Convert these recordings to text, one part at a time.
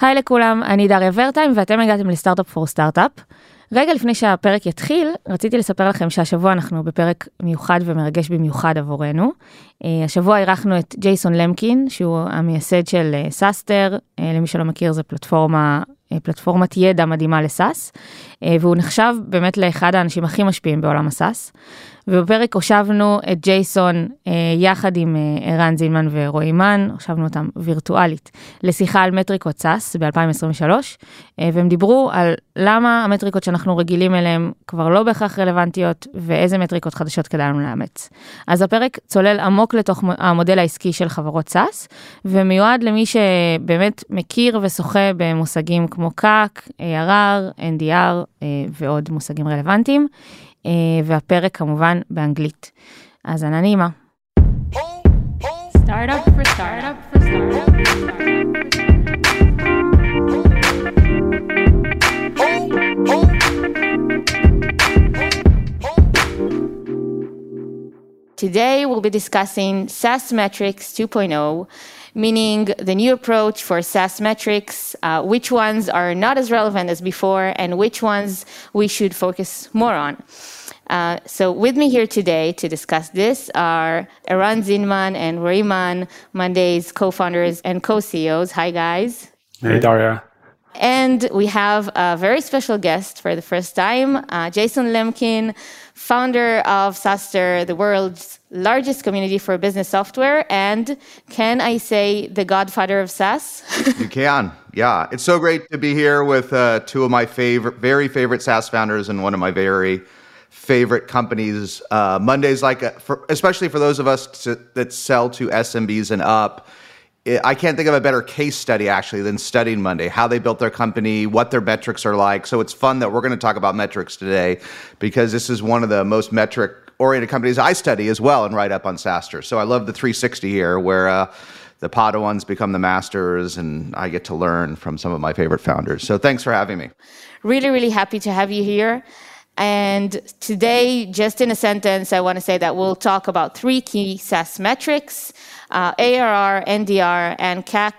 היי לכולם, אני דריה ורטיים ואתם הגעתם לסטארט-אפ פור סטארט-אפ. רגע לפני שהפרק יתחיל, רציתי לספר לכם שהשבוע אנחנו בפרק מיוחד ומרגש במיוחד עבורנו. אה, השבוע אירחנו את ג'ייסון למקין, שהוא המייסד של סאסטר, אה, אה, למי שלא מכיר זה פלטפורמה, פלטפורמת ידע מדהימה לסאס, והוא נחשב באמת לאחד האנשים הכי משפיעים בעולם הסאס. ובפרק הושבנו את ג'ייסון אה, יחד עם אה, ערן זינמן ורועי מן, הושבנו אותם וירטואלית, לשיחה על מטריקות סאס ב-2023, אה, והם דיברו על למה המטריקות שאנחנו רגילים אליהן כבר לא בהכרח רלוונטיות, ואיזה מטריקות חדשות כדאי לנו לאמץ. אז הפרק צולל עמוק לתוך המודל העסקי של חברות סאס, ומיועד למי שבאמת מכיר ושוחה במושגים כמו CAC, ARR, NDR אה, ועוד מושגים רלוונטיים. אה, והפרק כמובן באנגלית. האזנה נעימה. Today we'll be discussing SaaS Metrics 2.0, meaning the new approach for SaaS metrics, uh, which ones are not as relevant as before, and which ones we should focus more on. Uh, so with me here today to discuss this are Eran Zinman and Roy Mann, Monday's co-founders and co-CEOs. Hi, guys. Hey, Daria. And we have a very special guest for the first time, uh, Jason Lemkin, founder of SaaStr, the world's largest community for business software, and can I say the godfather of SaaS? you can, yeah. It's so great to be here with uh, two of my favorite, very favorite SaaS founders and one of my very favorite companies. Uh, Monday's like, a, for, especially for those of us to, that sell to SMBs and up. It, I can't think of a better case study actually than studying Monday, how they built their company, what their metrics are like. So it's fun that we're going to talk about metrics today because this is one of the most metric oriented companies I study as well and write up on SaaStr. So I love the 360 here where uh, the Padawans become the masters and I get to learn from some of my favorite founders. So thanks for having me. Really, really happy to have you here. And today, just in a sentence, I want to say that we'll talk about three key SaaS metrics uh, ARR, NDR, and CAC.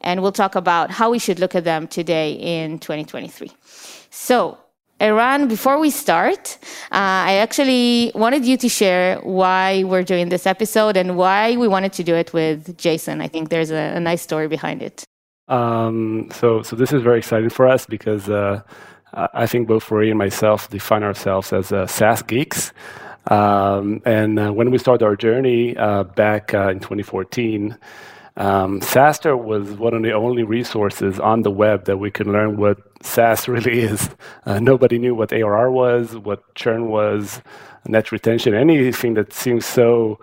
And we'll talk about how we should look at them today in 2023. So, Eran, before we start, uh, I actually wanted you to share why we're doing this episode and why we wanted to do it with Jason. I think there's a, a nice story behind it. Um, so, so this is very exciting for us because uh, I think both Roy and myself define ourselves as uh, SaaS geeks. Um, and uh, when we started our journey uh, back uh, in 2014, um, SaaStr was one of the only resources on the web that we could learn what SaaS really is. Uh, nobody knew what ARR was, what churn was, net retention, anything that seems so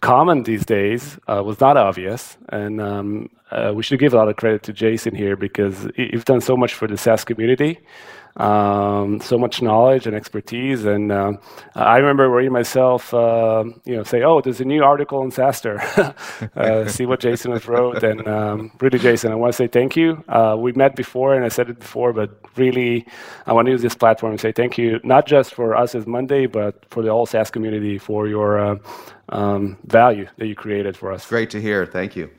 common these days uh, was not obvious. And um, uh, we should give a lot of credit to Jason here because you've done so much for the SaaS community um, so much knowledge and expertise. And uh, I remember reading myself, uh, you know, say, "Oh, there's a new article on SaaStr. uh, see what Jason has wrote." And um, really, Jason, I want to say thank you. Uh, we met before, and I said it before, but really, I want to use this platform and say thank you, not just for us as Monday, but for the whole SaaS community for your uh, um, value that you created for us. Great to hear. Thank you.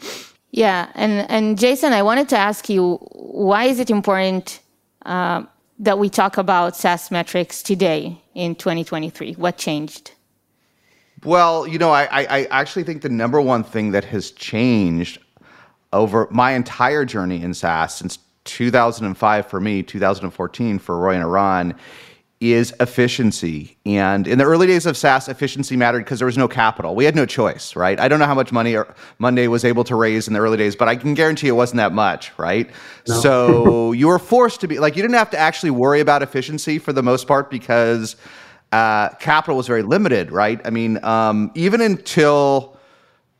Yeah, and and Jason, I wanted to ask you, why is it important? That we talk about SaaS metrics today in 2023? What changed? Well, you know, I, I actually think the number one thing that has changed over my entire journey in SaaS since 2005 for me, 2014 for Roy and Eran, is efficiency. And in the early days of SaaS, efficiency mattered because there was no capital. We had no choice, right? I don't know how much money Monday was able to raise in the early days, but I can guarantee it wasn't that much, right? No. So you were forced to be like, you didn't have to actually worry about efficiency for the most part because uh, capital was very limited, right? I mean, um, even until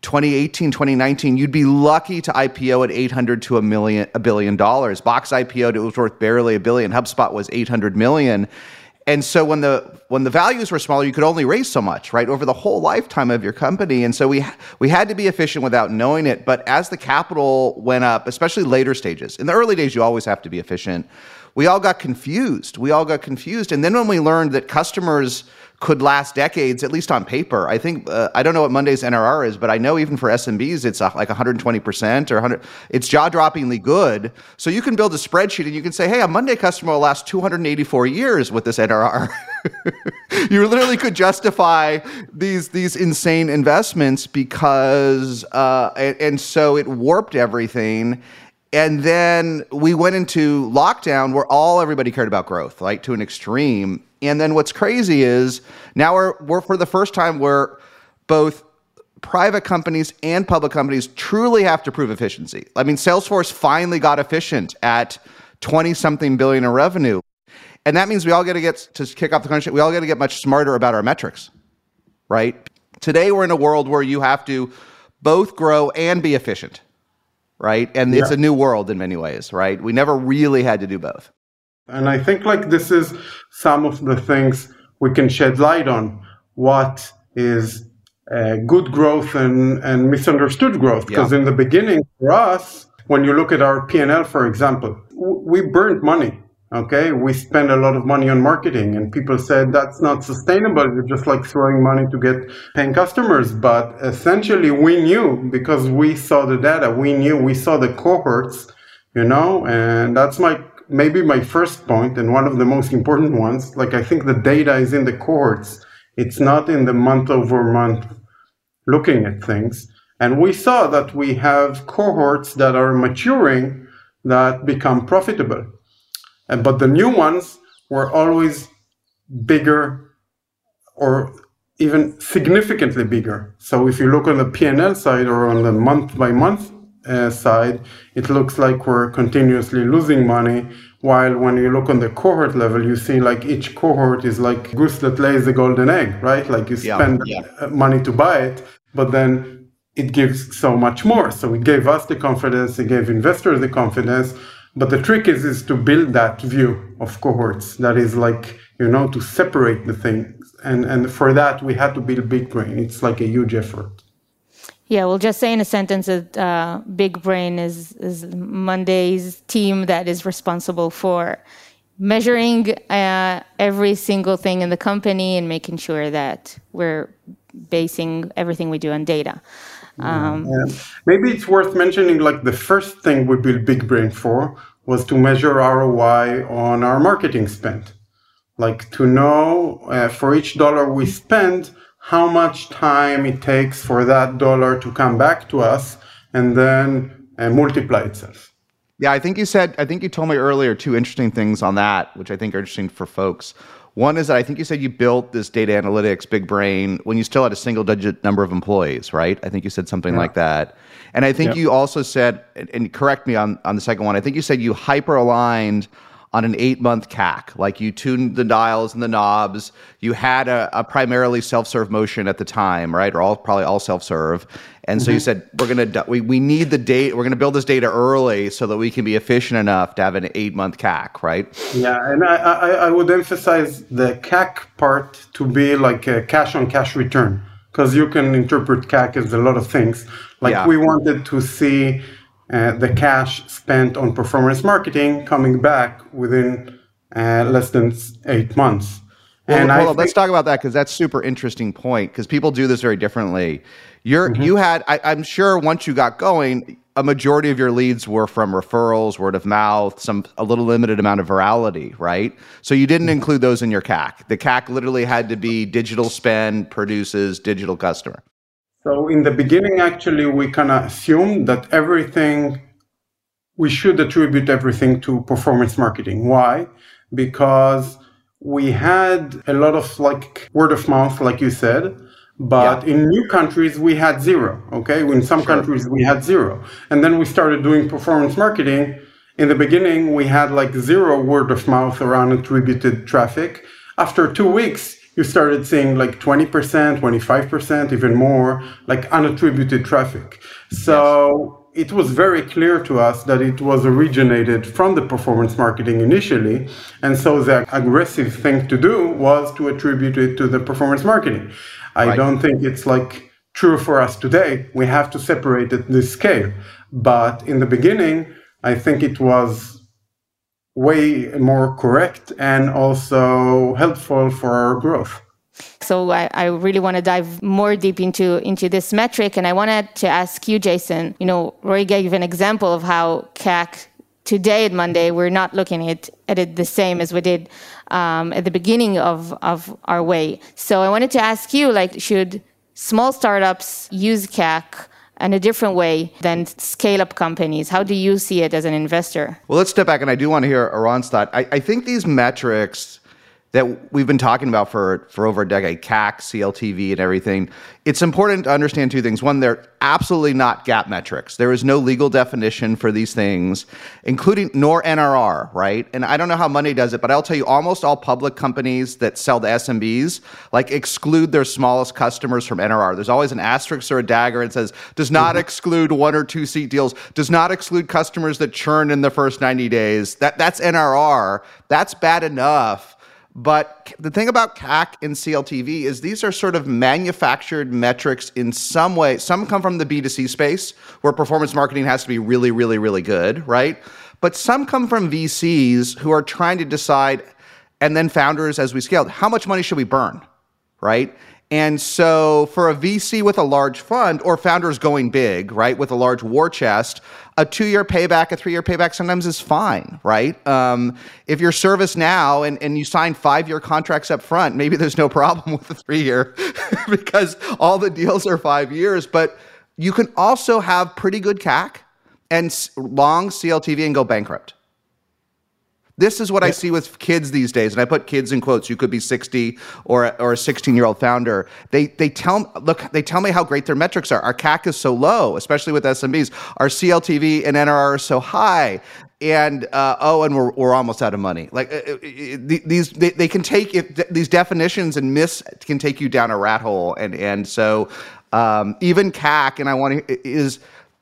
2018, 2019, you'd be lucky to IPO at 800 to a million, a billion dollars. Box IPO'd, it was worth barely a billion. HubSpot was 800 million. And so when the when the values were smaller, you could only raise so much, right, over the whole lifetime of your company. And so we we had to be efficient without knowing it. But as the capital went up, especially later stages, in the early days, you always have to be efficient. we all got confused. We all got confused. And then when we learned that customers could last decades, at least on paper, I think, uh, I don't know what Monday's NRR is, but I know even for SMBs, it's uh, like 120% or 100. It's jaw droppingly good. So you can build a spreadsheet and you can say, hey, a Monday customer will last 284 years with this NRR. you literally could justify these these insane investments because uh, and, and so it warped everything and then we went into lockdown where all everybody cared about growth, like to an extreme. And then what's crazy is now we're we're for the first time where both private companies and public companies truly have to prove efficiency. I mean, Salesforce finally got efficient at 20 something billion in revenue. And that means we all got to get to kick off the country, we all got to get much smarter about our metrics. Right? Today we're in a world where you have to both grow and be efficient right? And yeah. it's a new world in many ways, right? We never really had to do both. And I think like this is some of the things we can shed light on. What is uh, good growth and, and misunderstood growth? Because yeah. in the beginning, for us, when you look at our P&L, for example, we burned money Okay, we spend a lot of money on marketing, and people said that's not sustainable. You're just like throwing money to get paying customers. But essentially, we knew because we saw the data, we knew, we saw the cohorts, you know, and that's my maybe my first point and one of the most important ones. Like, I think the data is in the cohorts, it's not in the month over month looking at things. And we saw that we have cohorts that are maturing that become profitable and, but the new ones were always bigger or even significantly bigger. So if you look on the P&L side or on the month by month uh, side, it looks like we're continuously losing money. While when you look on the cohort level, you see like each cohort is like goose that lays the golden egg, right? Like you spend yeah, yeah. money to buy it, but then it gives so much more. So it gave us the confidence, it gave investors the confidence but the trick is is to build that view of cohorts. That is like you know to separate the things, and and for that we had to build Big Brain. It's like a huge effort. Yeah, we'll just say in a sentence that uh, Big Brain is is Monday's team that is responsible for measuring uh, every single thing in the company and making sure that we're basing everything we do on data. Um, yeah. Maybe it's worth mentioning like the first thing we built Big Brain for was to measure ROI on our marketing spend. Like to know uh, for each dollar we spend, how much time it takes for that dollar to come back to us and then uh, multiply itself. Yeah, I think you said, I think you told me earlier two interesting things on that, which I think are interesting for folks. One is that I think you said you built this data analytics big brain when you still had a single digit number of employees, right? I think you said something yeah. like that. And I think yeah. you also said, and correct me on, on the second one, I think you said you hyper aligned on an eight month CAC. Like you tuned the dials and the knobs. You had a, a primarily self serve motion at the time, right? Or all probably all self serve. And mm-hmm. so you mm-hmm. said we're gonna we we need the data. We're gonna build this data early so that we can be efficient enough to have an eight month CAC, right? Yeah, and I, I I would emphasize the CAC part to be like a cash on cash return because you can interpret CAC as a lot of things. Like yeah. we wanted to see uh, the cash spent on performance marketing coming back within uh, less than eight months. Well, and hold on, let's talk about that because that's super interesting point because people do this very differently. You're mm-hmm. you had I, I'm sure once you got going, a majority of your leads were from referrals, word of mouth, some a little limited amount of virality, right? So you didn't mm-hmm. include those in your CAC. The CAC literally had to be digital spend produces digital customer. So in the beginning, actually, we kind of assumed that everything, we should attribute everything to performance marketing. Why? Because we had a lot of like word of mouth, like you said, but yeah. in new countries we had zero. Okay, in some sure. countries we had zero, and then we started doing performance marketing. In the beginning, we had like zero word of mouth around attributed traffic. After two weeks, you started seeing like 20%, 25%, even more, like unattributed traffic. So yes. it was very clear to us that it was originated from the performance marketing initially. And so the aggressive thing to do was to attribute it to the performance marketing. I right. don't think it's like true for us today. We have to separate it this scale. But in the beginning, I think it was way more correct and also helpful for our growth. So I, I really want to dive more deep into into this metric, and I wanted to ask you, Jason. You know, Roy gave an example of how CAC today at Monday we're not looking at, at it the same as we did um, at the beginning of of our way. So I wanted to ask you, like, should small startups use CAC in a different way than scale up companies? How do you see it as an investor? Well, let's step back, and I do want to hear thought. I, I think these metrics that we've been talking about for, for over a decade CAC, CLTV, and everything. It's important to understand two things. One, they're absolutely not GAAP metrics. There is no legal definition for these things, including nor NRR, right? And I don't know how Monday does it, but I'll tell you almost all public companies that sell to SMBs like exclude their smallest customers from NRR. There's always an asterisk or a dagger and says does not mm-hmm. exclude one or two seat deals, does not exclude customers that churn in the first 90 days. That that's NRR. That's bad enough but the thing about CAC and CLTV is these are sort of manufactured metrics in some way. Some come from the B2C space where performance marketing has to be really, really, really good, right? But some come from VCs who are trying to decide, and then founders as we scale, how much money should we burn, right? And so, for a VC with a large fund or founders going big, right, with a large war chest, a two year payback, a three year payback sometimes is fine, right? Um, if you're ServiceNow and, and you sign five year contracts up front, maybe there's no problem with the three year because all the deals are five years. But you can also have pretty good CAC and long CLTV and go bankrupt. This is what I see with kids these days, and I put kids in quotes. You could be 60 or or a 16 year old founder. They they tell look they tell me how great their metrics are. Our CAC is so low, especially with SMBs. Our CLTV and NRR are so high and uh, oh, and we're, we're almost out of money. Like uh, uh these, they, they can take it, these definitions and miss can take you down a rat hole, and and so um, even CAC, and I want to is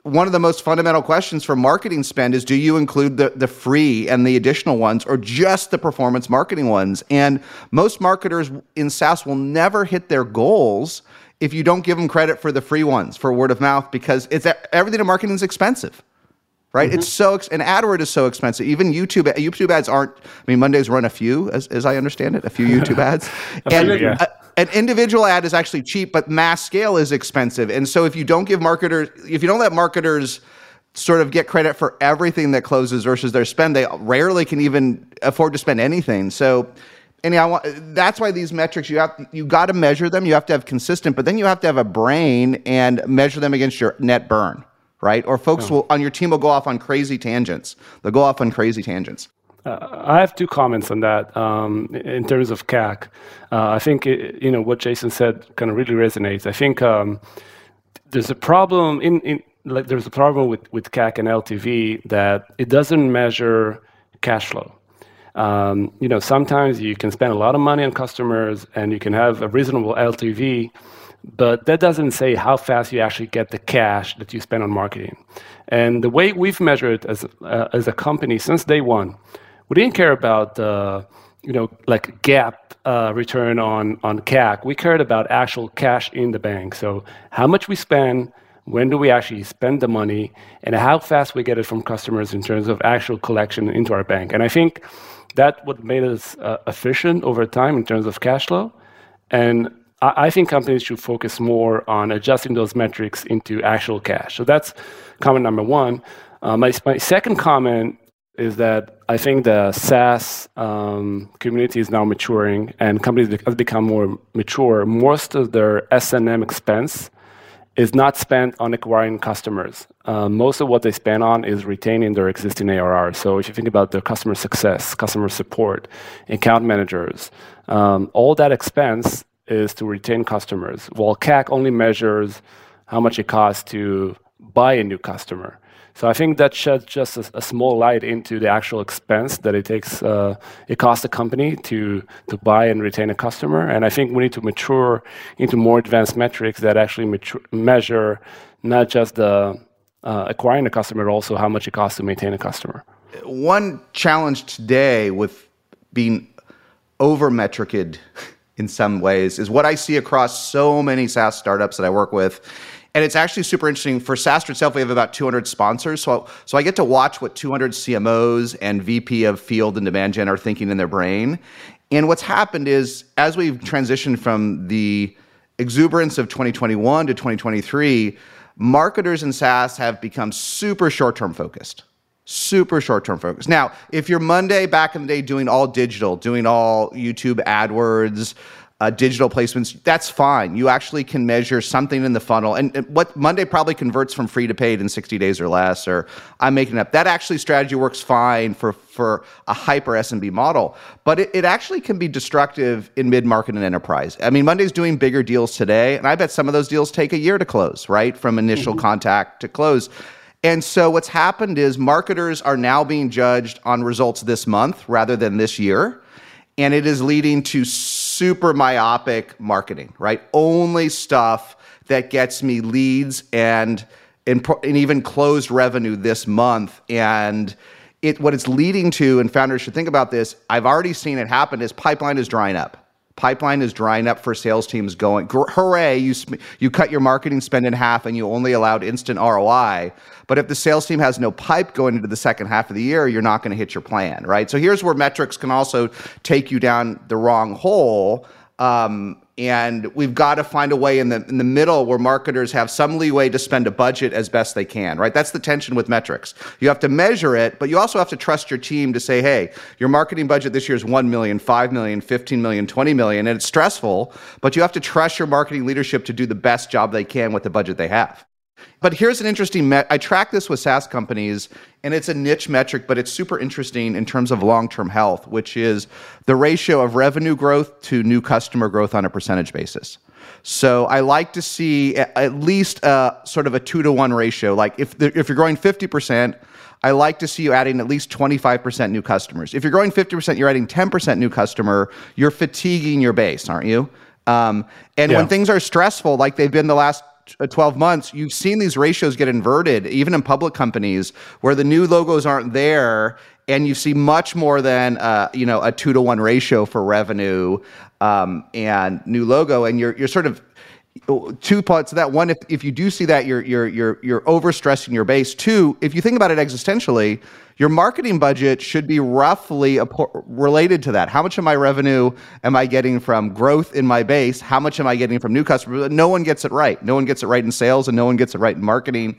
one of the most fundamental questions for marketing spend is do you include the, the free and the additional ones or just the performance marketing ones? And most marketers in SaaS will never hit their goals if you don't give them credit for the free ones for word of mouth because it's everything in marketing is expensive. Right, mm-hmm. it's so and AdWord is so expensive. Even YouTube YouTube ads aren't. I mean, Mondays run a few, as, as I understand it, a few YouTube ads, and few, yeah an individual ad is actually cheap, but mass scale is expensive. And so if you don't give marketers, if you don't let marketers sort of get credit for everything that closes versus their spend, they rarely can even afford to spend anything. So anyhow, that's why these metrics you have you got to measure them. You have to have consistent, but then you have to have a brain and measure them against your net burn, right? Or folks oh. will on your team will go off on crazy tangents. They'll go off on crazy tangents. Uh, I have two comments on that um, in terms of CAC. Uh, I think it, you know what Jason said kind of really resonates. I think um, there's a problem in, in like there's a problem with with CAC and LTV that it doesn't measure cash flow. Um, you know, sometimes you can spend a lot of money on customers and you can have a reasonable LTV, but that doesn't say how fast you actually get the cash that you spend on marketing. And the way we've measured as uh, as a company since day one we didn't care about uh, you know like GAAP uh, return on on CAC. We cared about actual cash in the bank. So how much we spend, when do we actually spend the money, and how fast we get it from customers in terms of actual collection into our bank. And I think that what made us uh, efficient over time in terms of cash flow. And I, I think companies should focus more on adjusting those metrics into actual cash. So that's comment number one. Uh, my, my second comment is that I think the SaaS um, community is now maturing and companies have become more mature. Most of their S&M expense is not spent on acquiring customers. Uh, most of what they spend on is retaining their existing ARR. So if you think about their customer success, customer support, account managers, um, all that expense is to retain customers, while CAC only measures how much it costs to buy a new customer. So I think that sheds just a, a, small light into the actual expense that it takes. Uh, it costs a company to to buy and retain a customer, and I think we need to mature into more advanced metrics that actually mature, measure not just the uh, acquiring a customer, but also how much it costs to maintain a customer. One challenge today with being over metriced in some ways is what I see across so many SaaS startups that I work with and it's actually super interesting for SaaStr itself. We have about 200 sponsors, so so I get to watch what 200 CMOs and VP of Field and Demand Gen are thinking in their brain. And what's happened is as we've transitioned from the exuberance of 2021 to 2023, marketers in SaaS have become super short-term focused super short term focus. Now, if you're Monday back in the day doing all digital, doing all YouTube AdWords, uh, digital placements, that's fine. You actually can measure something in the funnel. And, what Monday probably converts from free to paid in 60 days or less, or I'm making up. That actually strategy works fine for, for a hyper SMB model, but it, it actually can be destructive in mid market and enterprise. I mean, Monday's doing bigger deals today, and I bet some of those deals take a year to close, right? From initial mm-hmm. contact to close. And so what's happened is marketers are now being judged on results this month rather than this year. And it is leading to super myopic marketing, right? Only stuff that gets me leads and and, even closed revenue this month. And it what it's leading to, and founders should think about this. I've already seen it happen. Is pipeline is drying up pipeline is drying up for sales teams going hooray you you cut your marketing spend in half and you only allowed instant ROI but if the sales team has no pipe going into the second half of the year you're not going to hit your plan right? So here's where metrics can also take you down the wrong hole. Um, and we've got to find a way in the in the middle where marketers have some leeway to spend a budget as best they can right? That's the tension with metrics. You have to measure it but you also have to trust your team to say hey your marketing budget this year is 1 million 5 million 15 million 20 million and it's stressful but you have to trust your marketing leadership to do the best job they can with the budget they have but here's an interesting met. I track this with SaaS companies, and it's a niche metric, but it's super interesting in terms of long-term health, which is the ratio of revenue growth to new customer growth on a percentage basis. So I like to see at least a, sort of a two to one ratio. Like if the, if you're growing 50%, I like to see you adding at least 25% new customers. If you're growing 50%, you're adding 10% new customer. You're fatiguing your base, aren't you? Um, and yeah. when things are stressful, like they've been the last uh, 12 months, you've seen these ratios get inverted, even in public companies where the new logos aren't there. And you see much more than uh, you know a two to one ratio for revenue um, and new logo, and you're you're sort of two parts of that. One, if, if you do see that, you're you're you're you're overstressing your base. Two, if you think about it existentially, your marketing budget should be roughly related to that. How much of my revenue am I getting from growth in my base? How much am I getting from new customers? No one gets it right. No one gets it right in sales, and no one gets it right in marketing.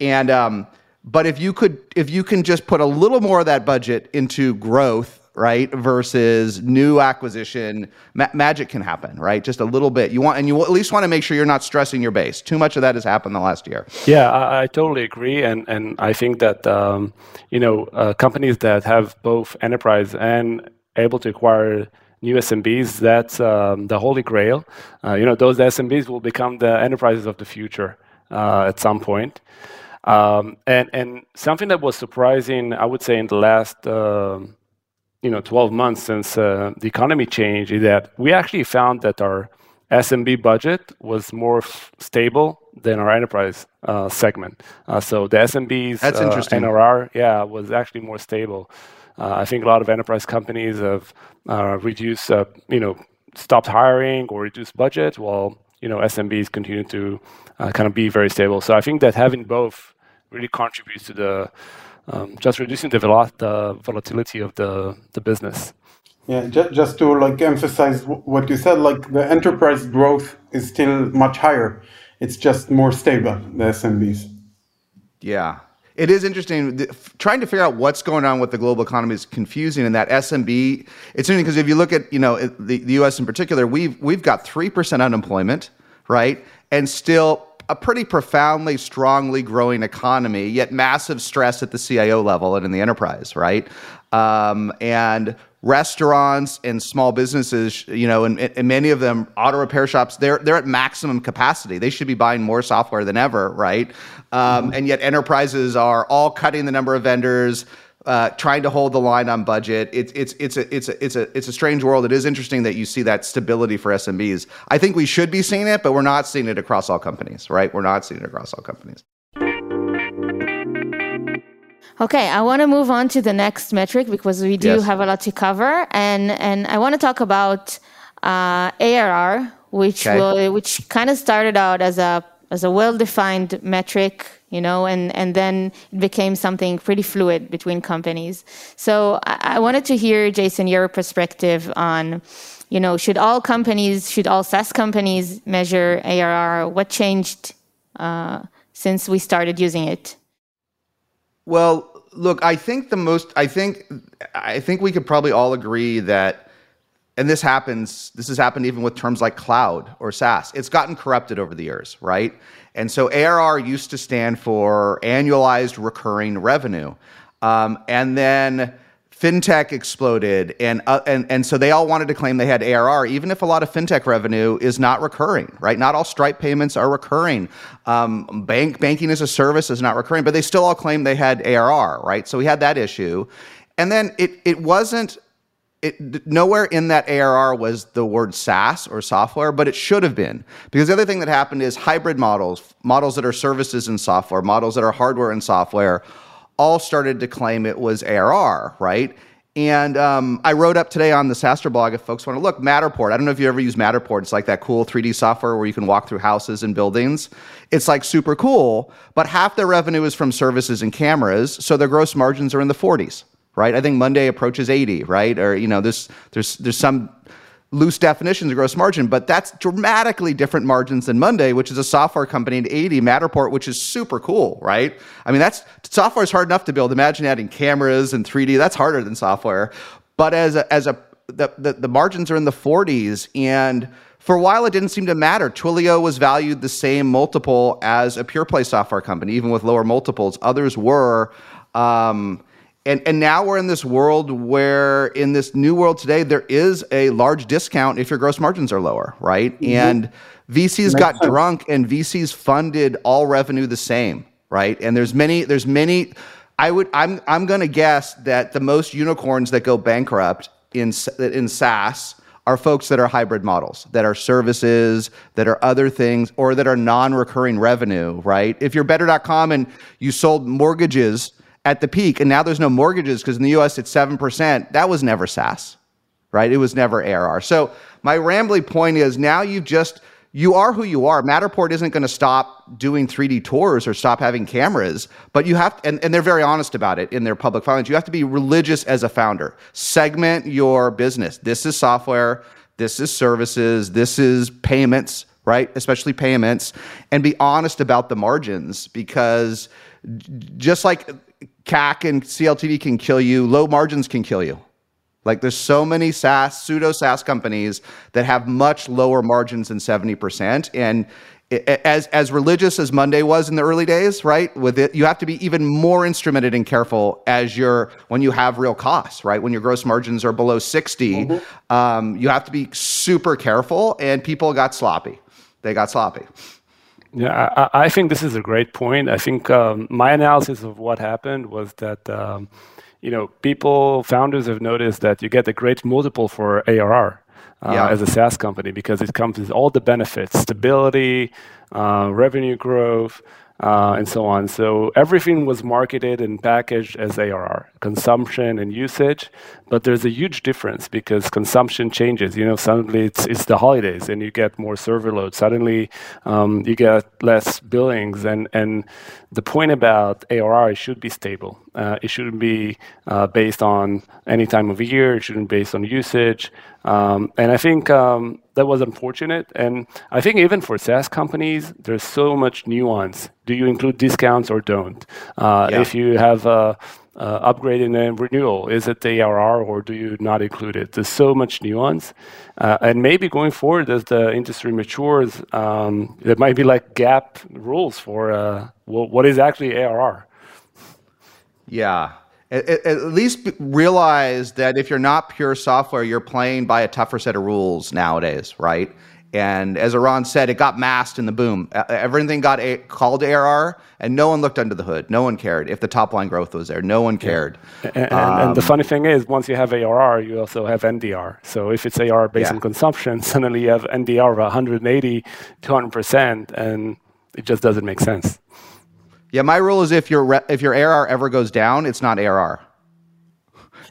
And um, but if you could, if you can just put a little more of that budget into growth right? Versus new acquisition, ma- magic can happen, right? Just a little bit. You want, and you at least want to make sure you're not stressing your base. Too much of that has happened the last year. Yeah, I, I totally agree, and and I think that um, you know uh, companies that have both enterprise and able to acquire new SMBs, that's um, the holy grail. Uh, you know, those SMBs will become the enterprises of the future uh, at some point. Um, and and something that was surprising, I would say, in the last uh, you know 12 months since uh, the economy changed is that we actually found that our SMB budget was more f- stable than our enterprise uh, segment. Uh, so the SMB's That's uh, interesting. NRR, yeah, was actually more stable. Uh, I think a lot of enterprise companies have uh, reduced, you know, stopped hiring or reduced budget, while you know SMBs continue to kind of be very stable. So I think that having both really contributes to the um, just reducing the, vol- the, volatility of the, the business. Yeah, just, just to like emphasize what you said, like the enterprise growth is still much higher. It's just more stable, the SMBs. Yeah. It is interesting. The, trying to figure out what's going on with the global economy is confusing. And that SMB, it's interesting because if you look at you know the, the U.S. in particular, we've we've got three percent unemployment, right, and still a pretty profoundly, strongly growing economy, yet massive stress at the CIO level and in the enterprise, right? Um, and restaurants and small businesses, you know, and, and, many of them, auto repair shops, they're they're at maximum capacity. They should be buying more software than ever, right? Um, mm-hmm. And yet enterprises are all cutting the number of vendors uh, trying to hold the line on budget. It's it's it's a it's a it's a it's a strange world. It is interesting that you see that stability for SMBs. I think we should be seeing it, but we're not seeing it across all companies, right? We're not seeing it across all companies. Okay, I want to move on to the next metric because we do yes. have a lot to cover, and and I want to talk about uh, ARR, which okay. will, which kind of started out as a as a well-defined metric, you know, and, and then it became something pretty fluid between companies. So I, I wanted to hear, Jason, your perspective on, you know, should all companies, should all SaaS companies measure ARR? What changed uh, since we started using it? Well, look, I think the most, I think, I think we could probably all agree that and this happens this has happened even with terms like cloud or saas. It's gotten corrupted over the years right? And so arr used to stand for annualized recurring revenue. Um, and then fintech exploded and, uh, and and so they all wanted to claim they had arr even if a lot of fintech revenue is not recurring right? Not all stripe payments are recurring. Um, bank banking as a service is not recurring but they still all claim they had arr right? So we had that issue. And then it it wasn't it, nowhere in that ARR was the word SaaS or software, but it should have been. Because the other thing that happened is hybrid models, models that are services and software, models that are hardware and software, all started to claim it was ARR, right? And um, I wrote up today on the SaaStr blog if folks want to look, Matterport. I don't know if you ever use Matterport. It's like that cool 3D software where you can walk through houses and buildings. It's like super cool, but half their revenue is from services and cameras, so their gross margins are in the 40s right? I think Monday approaches 80, right? Or you know, there's there's there's some loose definitions of gross margin, but that's dramatically different margins than Monday, which is a software company at 80, Matterport, which is super cool, right? I mean, that's software is hard enough to build. Imagine adding cameras and 3D. That's harder than software. But as a, as a the, the, the margins are in the 40s and for a while, it didn't seem to matter. Twilio was valued the same multiple as a pure play software company, even with lower multiples. Others were. Um, and and now we're in this world where in this new world today there is a large discount if your gross margins are lower right mm-hmm. and vcs Makes got sense. drunk and vcs funded all revenue the same right and there's many there's many i would i'm i'm going to guess that the most unicorns that go bankrupt in in saas are folks that are hybrid models, that are services, that are other things, or that are non recurring revenue, right? If you're better.com and you sold mortgages at the peak, and now there's no mortgages because in the US it's 7%. That was never SaaS, right? It was never ARR. So my rambly point is now you've just, you are who you are. Matterport isn't going to stop doing 3D tours or stop having cameras, but you have, and, and they're very honest about it in their public filings. You have to be religious as a founder. Segment your business. This is software, this is services, this is payments, right? Especially payments, and be honest about the margins because just like CAC and CLTV can kill you. Low margins can kill you. Like there's so many SaaS, pseudo SaaS companies that have much lower margins than 70%. And as as religious as Monday was in the early days, right? With it, you have to be even more instrumented and careful as you're when you have real costs, right? When your gross margins are below 60, mm-hmm. um, you have to be super careful. And people got sloppy. They got sloppy. Yeah, I, I, think this is a great point. I think um, my analysis of what happened was that um, you know people founders have noticed that you get a great multiple for ARR. Uh, yeah. as a SaaS company because it comes with all the benefits, stability, uh, revenue growth, and so on. So everything was marketed and packaged as ARR, consumption and usage. But there's a huge difference because consumption changes. You know, suddenly it's, it's the holidays and you get more server load. Suddenly um, you get less billings. And, and the point about ARR, it should be stable. Uh, it shouldn't be uh, based on any time of year. It shouldn't be based on usage. Um, and I think um, that was unfortunate. And I think even for SaaS companies, there's so much nuance. Do you include discounts or don't? Uh, yeah. If you have a, a upgrade and a renewal, is it the ARR or do you not include it? There's so much nuance. Uh, and maybe going forward, as the industry matures, um, there might be like GAAP rules for uh, what is actually ARR. Yeah, at, at, least realize that if you're not pure software, you're playing by a tougher set of rules nowadays, right? And as Eran said, it got masked in the boom. Everything got a, called ARR, and no one looked under the hood. No one cared if the top line growth was there. No one cared. Yeah. And, um, and, the funny thing is, once you have ARR, you also have NDR. So if it's ARR based yeah. on consumption, suddenly you have NDR of 180, 200%, and it just doesn't make sense. Yeah, my rule is if your re- if your ARR ever goes down, it's not ARR.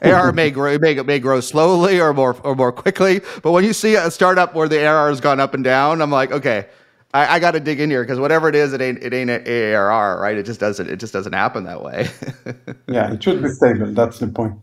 ARR may grow may, may grow slowly or more or more quickly, but when you see a startup where the ARR has gone up and down, I'm like, okay, I, I got to dig in here because whatever it is, it ain't it ain't ARR, right? It just doesn't it just doesn't happen that way. yeah, it should be stable. That's the point.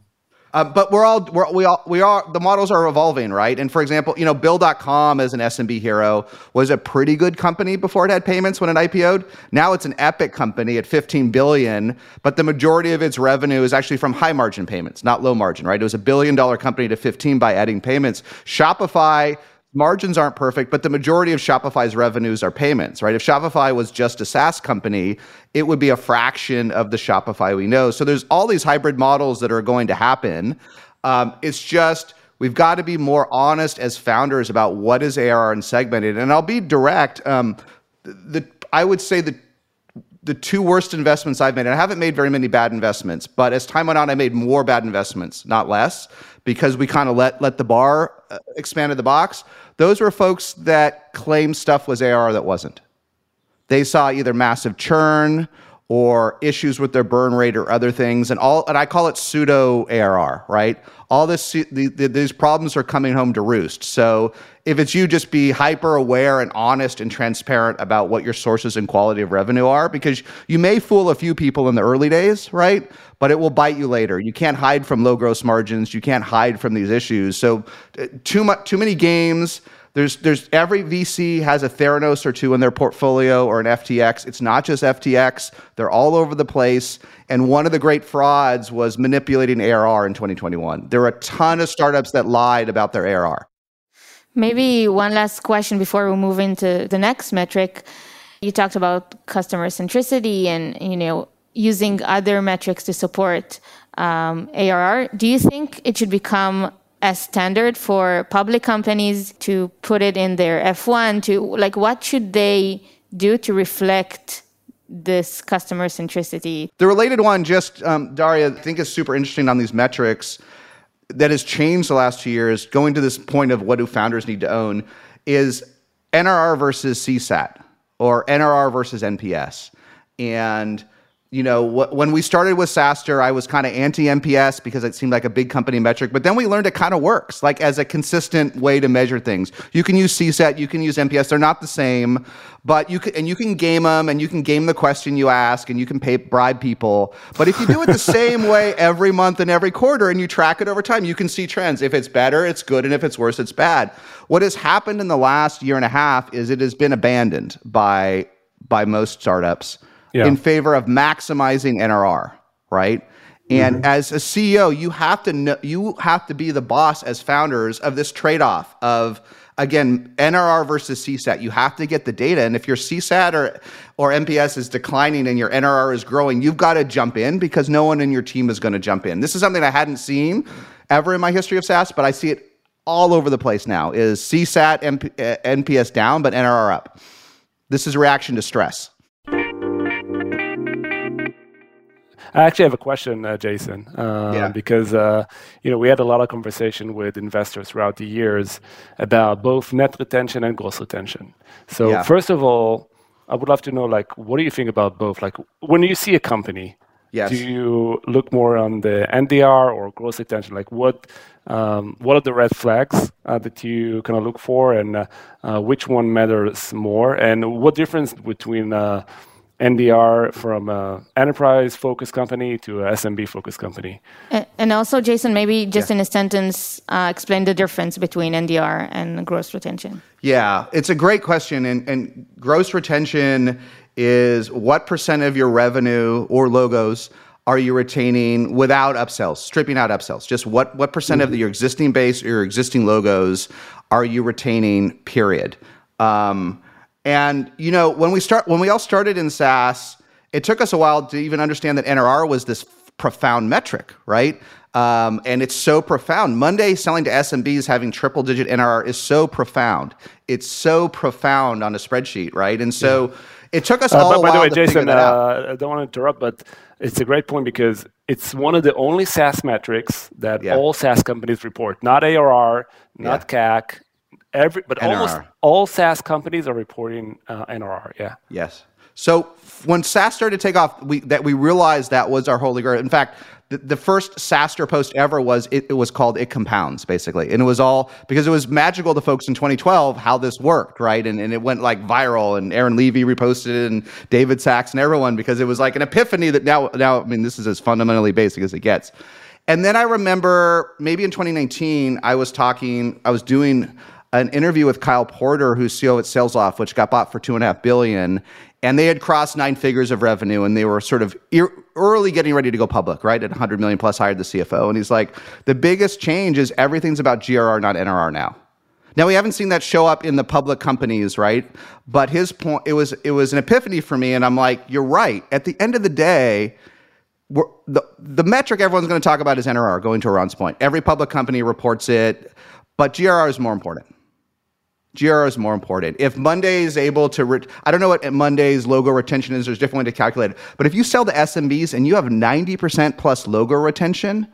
Uh, but we're all we're, we all we are the models are evolving, right? And for example, you know, Bill.com as an SMB hero was a pretty good company before it had payments when it IPO'd. Now it's an epic company at 15 billion, but the majority of its revenue is actually from high margin payments, not low margin, right? It was a billion dollar company to 15 by adding payments. Shopify margins aren't perfect, but the majority of Shopify's revenues are payments, right? If Shopify was just a SaaS company, it would be a fraction of the Shopify we know. So there's all these hybrid models that are going to happen. Um, it's just we've got to be more honest as founders about what is ARR and segmented. And I'll be direct. Um, the I would say the the two worst investments I've made, and I haven't made very many bad investments, but as time went on, I made more bad investments, not less, because we kind of let let the bar uh, expanded the box. Those were folks that claimed stuff was AR that wasn't. They saw either massive churn or issues with their burn rate or other things, and all. And I call it pseudo ARR, right? All this, the, the, these problems are coming home to roost. So if it's you, just be hyper aware and honest and transparent about what your sources and quality of revenue are, because you may fool a few people in the early days, right? But it will bite you later. You can't hide from low gross margins. You can't hide from these issues. So uh, too much, too many games there's, there's every VC has a Theranos or two in their portfolio or an FTX. It's not just FTX; they're all over the place. And one of the great frauds was manipulating ARR in 2021. There are a ton of startups that lied about their ARR. Maybe one last question before we move into the next metric. You talked about customer centricity and you know using other metrics to support um, ARR. Do you think it should become a standard for public companies to put it in their F1 to like what should they do to reflect this customer centricity? The related one, just um, Daria, I think is super interesting on these metrics that has changed the last two years, going to this point of what do founders need to own, is NRR versus CSAT or NRR versus NPS. And you know, wh- when we started with SaaStr, I was kind of anti NPS because it seemed like a big company metric. But then we learned it kind of works, like as a consistent way to measure things. You can use CSAT, you can use NPS. They're not the same, but you can and you can game them, and you can game the question you ask, and you can pay bribe people. But if you do it the same way every month and every quarter, and you track it over time, you can see trends. If it's better, it's good, and if it's worse, it's bad. What has happened in the last year and a half is it has been abandoned by by most startups yeah. in favor of maximizing NRR, right? And mm-hmm. as a CEO, you have to know, you have to be the boss as founders of this trade-off of again NRR versus CSAT. You have to get the data, and if your CSAT or or NPS is declining and your NRR is growing, you've got to jump in because no one in your team is going to jump in. This is something I hadn't seen ever in my history of SaaS, but I see it all over the place now. Is CSAT MP, NPS down but NRR up? This is a reaction to stress. I actually have a question, uh, Jason, uh, yeah. because uh, you know we had a lot of conversation with investors throughout the years about both net retention and gross retention. So yeah. first of all, I would love to know like what do you think about both? Like when you see a company, yes. do you look more on the NDR or gross retention? Like what um, what are the red flags uh, that you kind of look for, and uh, uh, which one matters more? And what difference between NDR from an enterprise focused company to an SMB focused company. And also, Jason, maybe just yeah. in a sentence, uh, explain the difference between NDR and gross retention. Yeah, it's a great question. And, and gross retention is what percent of your revenue or logos are you retaining without upsells, stripping out upsells? Just what, what percent mm-hmm. of your existing base or your existing logos are you retaining, period? Um, and you know, when we start when we all started in SaaS, it took us a while to even understand that NRR was this profound metric, right? Um, and it's so profound. Monday selling to SMBs having triple digit NRR is so profound. It's so profound on a spreadsheet, right? And so yeah. it took us uh, all. By, by the way, Jason, uh, I don't want to interrupt, but it's a great point because it's one of the only SaaS metrics that yeah. all SaaS companies report. Not ARR, not yeah. CAC, Every, but NRR. almost all SaaS companies are reporting uh, NRR. Yeah. Yes. So when SaaS started to take off, we that we realized that was our holy grail. In fact, the, the first SaaStr post ever was it, it, was called It Compounds, basically. And it was all because it was magical to folks in 2012 how this worked, right? And, and it went like viral and Aaron Levie reposted it and David Sacks and everyone because it was like an epiphany that now, now, I mean, this is as fundamentally basic as it gets. And then I remember maybe in 2019, I was talking, I was doing an interview with Kyle Porter, who's CEO at SalesLoft, which got bought for two and a half billion. And they had crossed nine figures of revenue and they were sort of early getting ready to go public right? At 100 million plus hired the cfo and he's like the biggest change is everything's about grr not nrr now. Now we haven't seen that show up in the public companies right? But his point it was it was an epiphany for me and i'm like you're right. At the end of the day the, the metric everyone's going to talk about is nrr going to ron's point. Every public company reports it but grr is more important GRR is more important. If Monday is able to, re- I don't know what Monday's logo retention is. There's different way to calculate it. But if you sell to SMBs and you have 90% plus logo retention,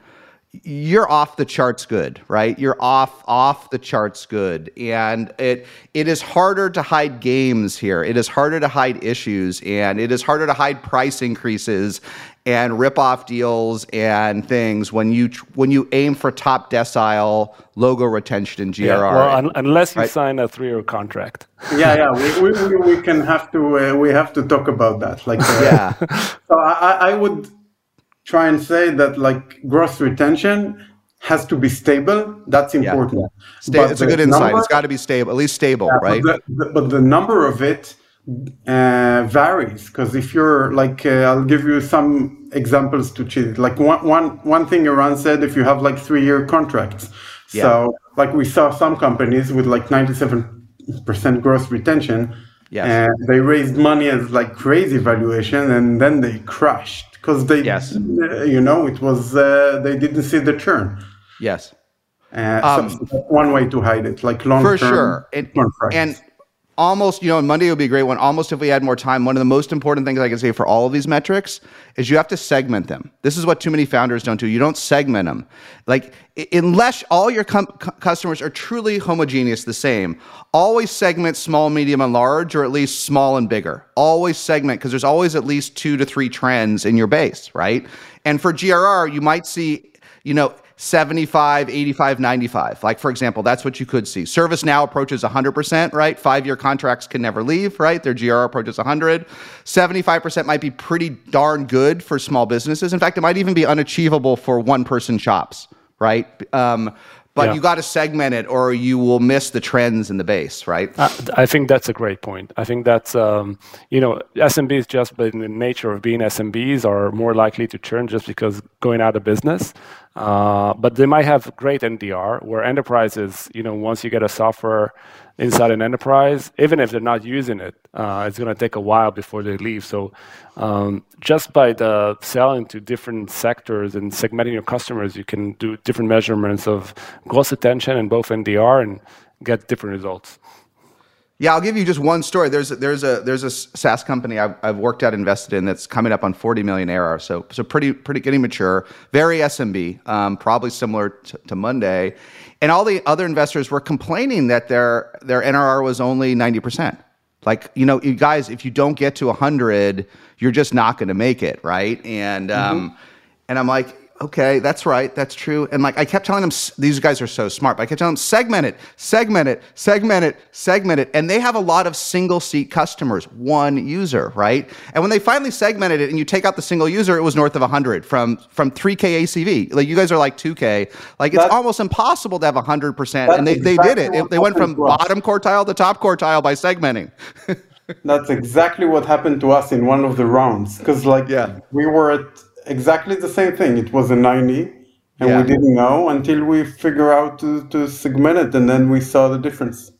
you're off the charts good, right? You're off off the charts good. And it it is harder to hide games here. It is harder to hide issues and it is harder to hide price increases and rip off deals and things when you when you aim for top decile logo retention in GRR. Yeah, well, un- unless you right? sign a three-year contract. Yeah, yeah, we, we, we can have to uh, we have to talk about that. Like, uh, yeah. So I, I would try and say that like gross retention has to be stable. That's important. Yeah. Sta- it's a good insight. Number, it's got to be stable, at least stable, yeah, right? But the, but the number of it uh, varies because if you're like, uh, I'll give you some examples to cheat. Like one, one, one thing Eran said, if you have like three year contracts. Yeah. So like we saw some companies with like 97% gross retention. Yes. And they raised money as like crazy valuation and then they crashed because they, yes. Uh, you know, it was, uh, they didn't see the churn. Yes. Uh, um, so one way to hide it, like long term. For sure. It, and almost, you know, Monday would be a great one. Almost if we had more time, one of the most important things I can say for all of these metrics is you have to segment them. This is what too many founders don't do. You don't segment them. Like, unless all your com- customers are truly homogeneous, the same, always segment small, medium, and large, or at least small and bigger. Always segment because there's always at least two to three trends in your base, right? And for GRR, you might see, you know, 75, 85, 95. Like, for example, that's what you could see. ServiceNow approaches 100%, right? Five year contracts can never leave, right? Their GR approaches 100. 75% might be pretty darn good for small businesses. In fact, it might even be unachievable for one person shops, right? Um, but yeah. you got to segment it or you will miss the trends in the base right? I think that's a great point. I think that's um, you know smbs just by the nature of being smbs are more likely to churn just because going out of business. Uh, but they might have great ndr where enterprises you know once you get a software inside an enterprise, even if they're not using it, uh, it's going to take a while before they leave. So, um, just by the selling to different sectors and segmenting your customers, you can do different measurements of gross retention and both NDR and get different results. Yeah, I'll give you just one story. There's a, there's a there's a SaaS company I've, I've worked at, invested in that's coming up on 40 million ARR. So so pretty pretty getting mature, very SMB, um, probably similar to, to Monday. And all the other investors were complaining that their their NRR was only 90%. Like, you know, you guys, if you don't get to 100, you're just not going to make it, right? And um, mm-hmm. and I'm like, okay, that's right, that's true. And like I kept telling them, these guys are so smart, but I kept telling them, segment it, segment it, segment it, segment it. And they have a lot of single seat customers, one user, right? And when they finally segmented it and you take out the single user, it was north of 100 from, from 3K ACV. Like you guys are like 2K. Like it's that's, almost impossible to have 100%. And they, exactly they did it. it they went from bottom quartile to top quartile by segmenting. that's exactly what happened to us in one of the rounds. Because like yeah. we were at exactly the same thing. It was a 90, and yeah. we didn't know until we figure out to, to segment it, and then we saw the difference.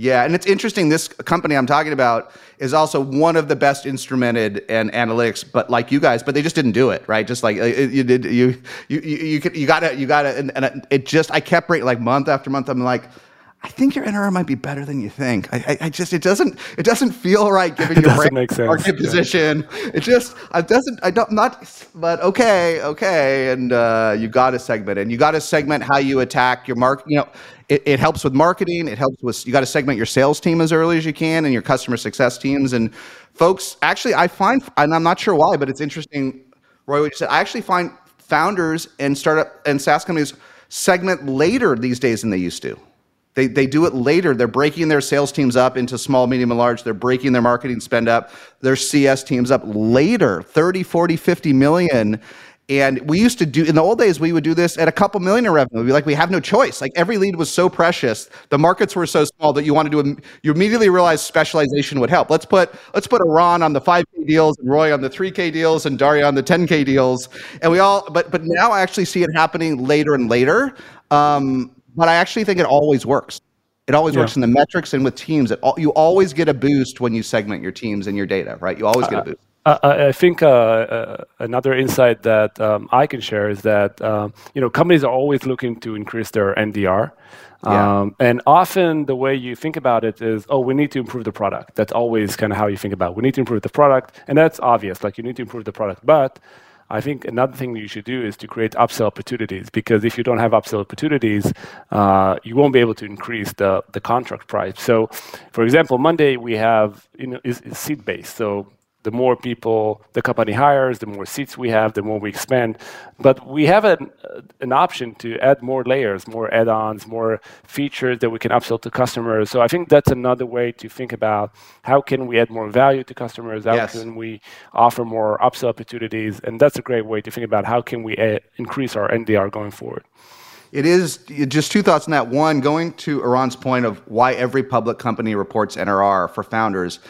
Yeah, and it's interesting. This company I'm talking about is also one of the best instrumented and analytics, but like you guys, but they just didn't do it right. Just like uh, you did, you you you you, you gotta you gotta, and, and it just I kept like month after month. I'm like I think your NRR might be better than you think. I, I, I, just it doesn't it doesn't feel right given your brand market position. It just it doesn't I don't not but okay okay and uh, you got to segment and you got to segment how you attack your mark. You know it, it helps with marketing. It helps with you got to segment your sales team as early as you can and your customer success teams and folks. Actually, I find and I'm not sure why, but it's interesting. Roy, what you said. I actually find founders and startup and SaaS companies segment later these days than they used to. They, they do it later. They're breaking their sales teams up into small, medium, and large. They're breaking their marketing spend up, their CS teams up later 30, 40, 50 million. And we used to do in the old days, we would do this at a couple million in revenue. We'd be like, we have no choice. Like every lead was so precious, the markets were so small that you wanted to you immediately realized specialization would help. Let's put let's put Eran on the 5K deals and Roy on the 3K deals and Daria on the 10K deals. And we all but but now I actually see it happening later and later. Um, but I actually think it always works. It always yeah. works in the metrics and with teams. It, you always get a boost when you segment your teams and your data, right? You always get a boost. I think uh, uh, another insight that um, I can share is that um, you know companies are always looking to increase their NDR, yeah. um, and often the way you think about it is, oh, we need to improve the product. That's always kind of how you think about. It. We need to improve the product, and that's obvious. Like you need to improve the product, but I think another thing you should do is to create upsell opportunities because if you don't have upsell opportunities, uh, you won't be able to increase the, the contract price. So, for example, Monday we have you know is, is seat based. So the more people the company hires, the more seats we have, the more we expand. But we have an, an option to add more layers, more add-ons, more features that we can upsell to customers. So I think that's another way to think about how can we add more value to customers, how yes. can we offer more upsell opportunities, and that's a great way to think about how can we a- increase our NDR going forward. It is just two thoughts on that. One, going to Eran's point of why every public company reports NRR for founders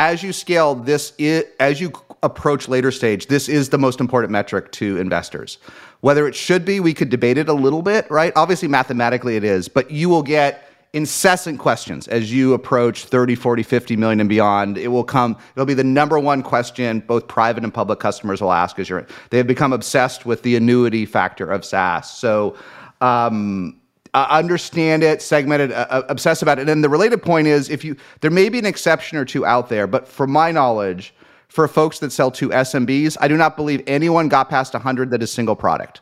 as you scale this is, as you approach later stage this is the most important metric to investors. Whether it should be we could debate it a little bit right? Obviously mathematically it is but you will get incessant questions as you approach 30 40 50 million and beyond. It will come it'll be the number one question both private and public customers will ask as you're they have become obsessed with the annuity factor of saas. So um, uh, understand it, segment it, uh, uh, obsess about it. And the related point is if you, there may be an exception or two out there, but from my knowledge, for folks that sell to SMBs, I do not believe anyone got past 100 that is single product,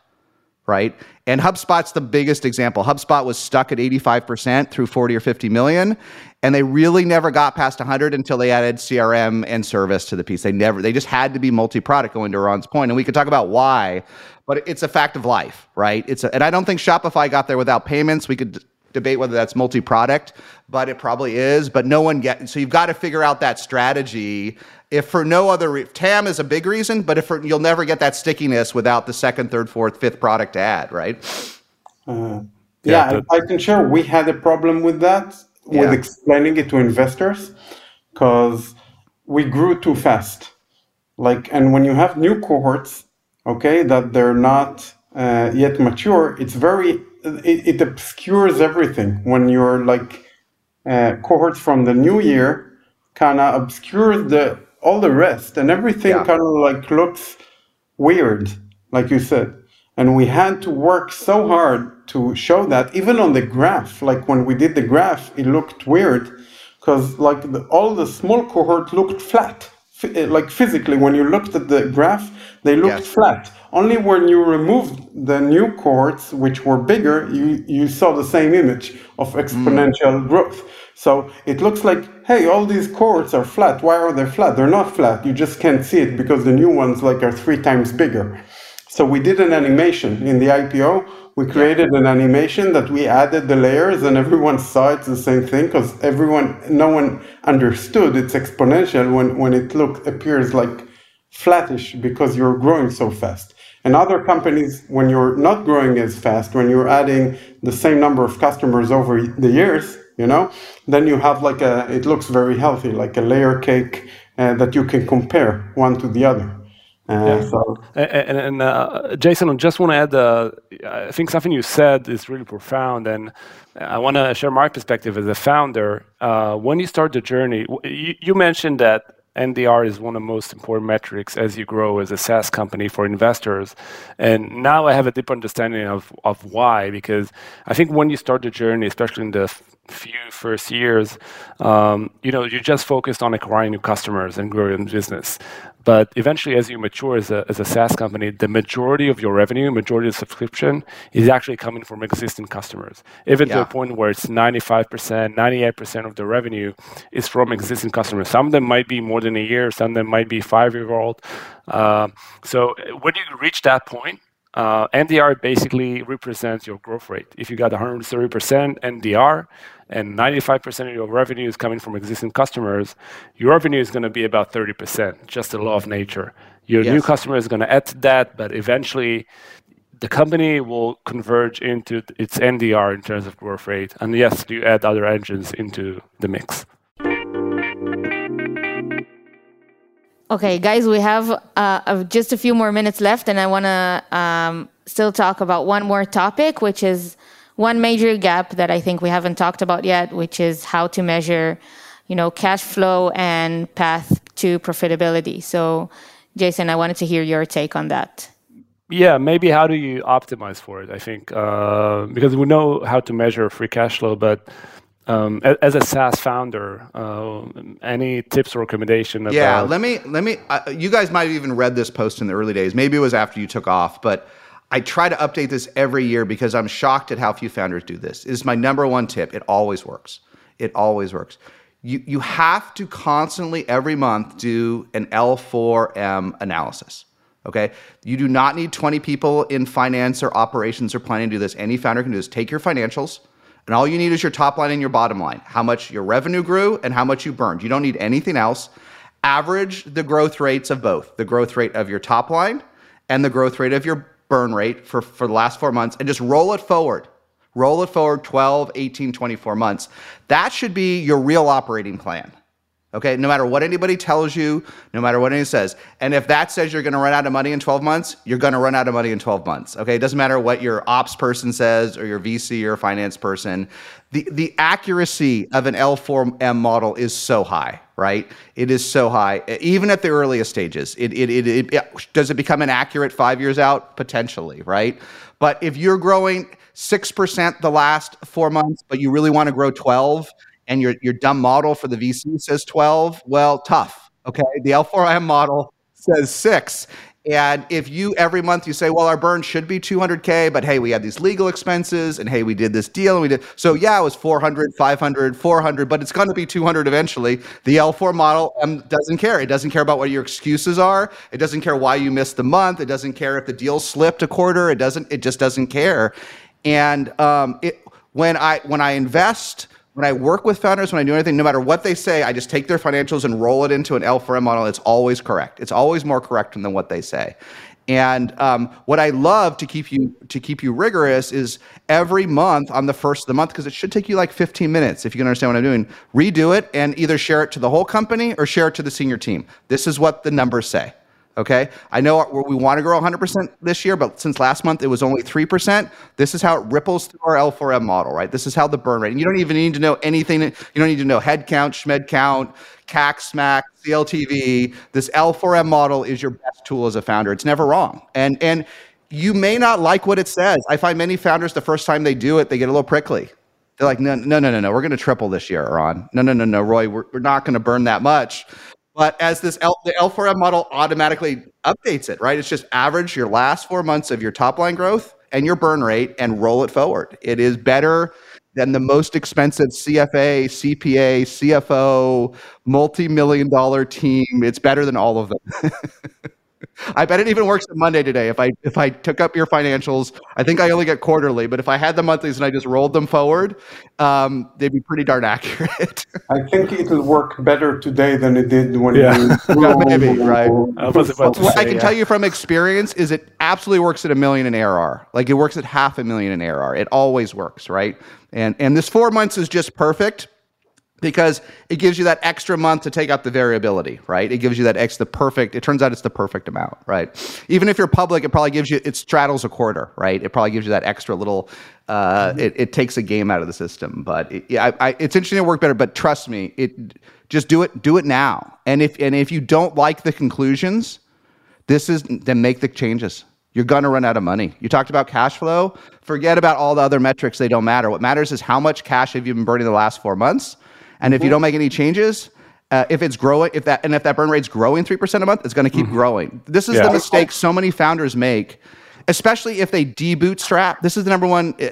right? And HubSpot's the biggest example. HubSpot was stuck at 85% through 40 or 50 million, and they really never got past 100 until they added CRM and service to the piece. They never, they just had to be multi-product. Going to Ron's point, and we could talk about why, but it's a fact of life, right? It's a, and I don't think Shopify got there without payments. We could debate whether that's multi-product, but it probably is. But no one get so you've got to figure out that strategy. If for no other re- TAM is a big reason, but if for, you'll never get that stickiness without the second, third, fourth, fifth product to add, right? Uh, yeah, yeah I can share we had a problem with that yeah. with explaining it to investors because we grew too fast. Like, and when you have new cohorts, okay, that they're not uh, yet mature, it's very, it, it, obscures everything. When you're like uh, cohorts from the new year, kind of obscures the all the rest, and everything yeah. kind of like looks weird, like you said. And we had to work so hard to show that, even on the graph. Like when we did the graph, it looked weird because like the, all the small cohort looked flat Eh, like physically when you looked at the graph they looked yes. flat only when you removed the new cohorts which were bigger you you saw the same image of exponential mm. growth. So it looks like hey all these cohorts are flat. Why are they flat? They're not flat. You just can't see it because the new ones like are three times bigger. So we did an animation. In the ipo we created an animation that we added the layers and everyone saw it's the same thing because everyone no one understood it's exponential when, when it look appears like flattish because you're growing so fast and other companies when you're not growing as fast when you're adding the same number of customers over the years you know then you have like a it looks very healthy like a layer cake uh, that you can compare one to the other uh, yeah. So. And, and uh, Jason, I just want to add, uh, I think something you said is really profound, and I want to share my perspective as a founder. Uh, when you start the journey, you, you, mentioned that NDR is one of the most important metrics as you grow as a SaaS company for investors. And now I have a deep understanding of, of why, because I think when you start the journey, especially in the few first years, um, you know, you're just focused on acquiring new customers and growing the business. But eventually, as you mature as a, as a SaaS company, the majority of your revenue, majority of subscription is actually coming from existing customers. Even yeah. to a point where it's 95%, 98% of the revenue is from existing customers. Some of them might be more than a year, some of them might be five year old. Uh, so when you reach that point, Uh, NDR basically represents your growth rate. If you got 130% NDR and 95% of your revenue is coming from existing customers, your revenue is going to be about 30%, just the law of nature. Your yes. new customer is going to add to that, but eventually the company will converge into its NDR in terms of growth rate. And yes, you add other engines into the mix. Okay, guys, we have uh, just a few more minutes left, and I want to um, still talk about one more topic, which is one major gap that I think we haven't talked about yet, which is how to measure, you know, cash flow and path to profitability. So, Jason, I wanted to hear your take on that. Yeah, maybe how do you optimize for it? I think uh, because we know how to measure free cash flow, but um, as a SaaS founder, uh, any tips or recommendation? About... Yeah, let me let me. Uh, you guys might have even read this post in the early days. Maybe it was after you took off, but I try to update this every year because I'm shocked at how few founders do this. It is my number one tip. It always works. It always works. You you have to constantly every month do an L4M analysis. Okay. You do not need 20 people in finance or operations or planning to do this. Any founder can do this. Take your financials and all you need is your top line and your bottom line how much your revenue grew and how much you burned. You don't need anything else. Average the growth rates of both the growth rate of your top line and the growth rate of your burn rate for, for the last four months and just roll it forward. Roll it forward 12, 18, 24 months. That should be your real operating plan. Okay, no matter what anybody tells you, no matter what anyone says. And if that says you're to run out of money in 12 months, you're to run out of money in 12 months. Okay, it doesn't matter what your ops person says or your VC or finance person. The, the accuracy of an L4M model is so high, right? It is so high, even at the earliest stages. It, it, it, it, it does it become inaccurate five years out? Potentially, right? But if you're growing 6% the last four months, but you really want to grow 12, and your, your dumb model for the VC says 12, well, tough. Okay. The L4M model says six. And if you every month you say, well, our burn should be 200K, but hey, we had these legal expenses and hey, we did this deal and we did. So yeah, it was 400, 500, 400, but it's going to be 200 eventually. The L4 model um, doesn't care. It doesn't care about what your excuses are. It doesn't care why you missed the month. It doesn't care if the deal slipped a quarter. It doesn't, it just doesn't care. And um, it, when I, when I invest, when I work with founders, when I do anything, no matter what they say, I just take their financials and roll it into an L4M model. It's always correct. It's always more correct than what they say. And um, what I love to keep you to keep you rigorous is every month on the first of the month because it should take you like 15 minutes if you can understand what I'm doing. Redo it and either share it to the whole company or share it to the senior team. This is what the numbers say. Okay. I know we want to grow 100% this year, but since last month it was only 3%, this is how it ripples through our L4M model, right? This is how the burn rate, and you don't even need to know anything. You don't need to know head count, schmed count, CAC, SMAC, CLTV. This L4M model is your best tool as a founder. It's never wrong. And, and you may not like what it says. I find many founders, the first time they do it, they get a little prickly. They're like, no, no, no, no, no. We're going to triple this year, Ron. No, no, no, no, Roy. We're, we're not going to burn that much. But as this L, the L4M model automatically updates it, right? It's just average your last four months of your top line growth and your burn rate and roll it forward. It is better than the most expensive CFA, CPA, CFO, multi million dollar team. It's better than all of them. I bet it even works on Monday today. If I if I took up your financials, I think I only get quarterly, but if I had the monthlies and I just rolled them forward, um, they'd be pretty darn accurate. I think it'll work better today than it did when yeah. you yeah, maybe right. I what say, I can yeah. tell you from experience is it absolutely works at a million in ARR. Like it works at half a million in ARR. It always works, right? And and this four months is just perfect because it gives you that extra month to take out the variability, right? It gives you that X, the perfect, it turns out it's the perfect amount, right? Even if you're public, it probably gives you, it straddles a quarter, right? It probably gives you that extra little, uh, mm-hmm. it, it takes a game out of the system. But it, yeah, I, I, it's interesting to work better, but trust me, it, just do it, do it now. And if, and if you don't like the conclusions, this is, then make the changes. You're going to run out of money. You talked about cash flow. Forget about all the other metrics. They don't matter. What matters is how much cash have you been burning the last four months? And if you don't make any changes, uh, if it's growing, if that and if that burn rate's growing three percent a month, it's going to keep mm-hmm. growing. This is yeah. the mistake so many founders make, especially if they debootstrap. This is the number one. Uh,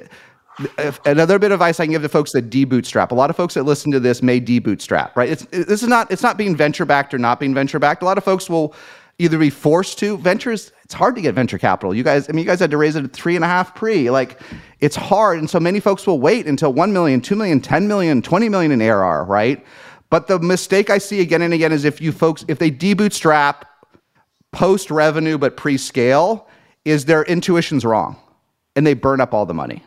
if, another bit of advice I can give to folks that debootstrap. A lot of folks that listen to this may debootstrap, right? It's, this is not it's not being venture backed or not being venture backed. A lot of folks will either be forced to ventures. It's hard to get venture capital. You guys, I mean, you guys had to raise it at three and a half pre. Like, it's hard, and so many folks will wait until 1 million, 2 million, 10 million, 20 million in ARR, right? But the mistake I see again and again is if you folks, if they debootstrap post revenue but pre scale, is their intuition's wrong, and they burn up all the money.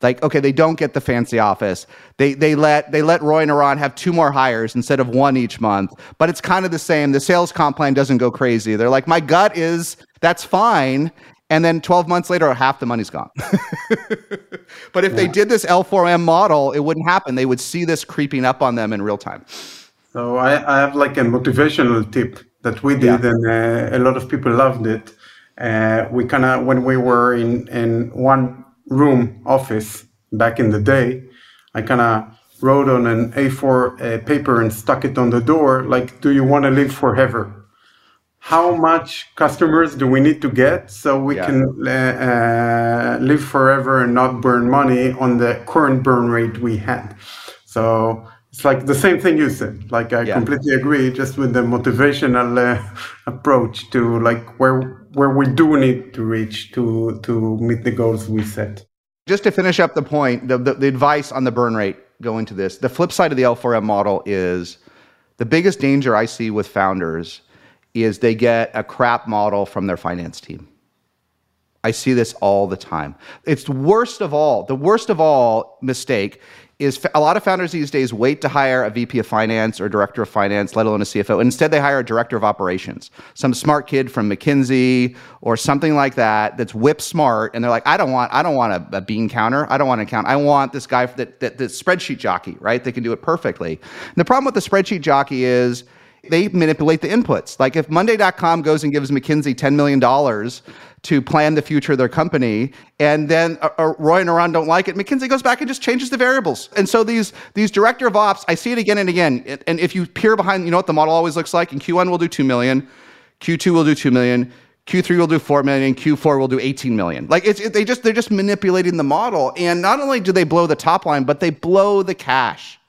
Like, okay, they don't get the fancy office. They they let they let Roy and Eran have two more hires instead of one each month. But it's kind of the same. The sales comp plan doesn't go crazy. They're like, my gut is that's fine. And then 12 months later, half the money's gone. but if yeah. they did this L4M model, it wouldn't happen. They would see this creeping up on them in real time. So I, I have like a motivational tip that we did, yeah. and uh, a lot of people loved it. Uh, we kind of when we were in in one room office back in the day, I kind of wrote on an A4 uh, paper and stuck it on the door, like, do you want to live forever? How much customers do we need to get so we yeah. can uh, uh, live forever and not burn money on the current burn rate we had? So it's like the same thing you said. Like I yeah. completely agree, just with the motivational uh, approach to like where where we do need to reach to to meet the goals we set. Just to finish up the point, the, the, the advice on the burn rate going to this, the flip side of the L4M model is the biggest danger I see with founders is they get a crap model from their finance team. I see this all the time. It's worst of all. The worst of all mistake is a lot of founders these days wait to hire a VP of finance or director of finance, let alone a CFO. Instead, they hire a director of operations, some smart kid from McKinsey or something like that that's whip smart, and they're like, I don't want, I don't want a, a bean counter, I don't want an account, I want this guy that, that, that spreadsheet jockey, right? They can do it perfectly. And the problem with the spreadsheet jockey is they manipulate the inputs. Like if Monday.com goes and gives McKinsey $10 million to plan the future of their company, and then uh, uh, Roy and Eran don't like it, McKinsey goes back and just changes the variables. And so these these director of ops, I see it again and again. And if you peer behind, you know what the model always looks like? In Q1 we'll do 2 million, Q2 we'll do 2 million, Q3 will do 4 million, Q4 will do 18 million. Like it's it, they just they're just manipulating the model. And not only do they blow the top line, but they blow the cash.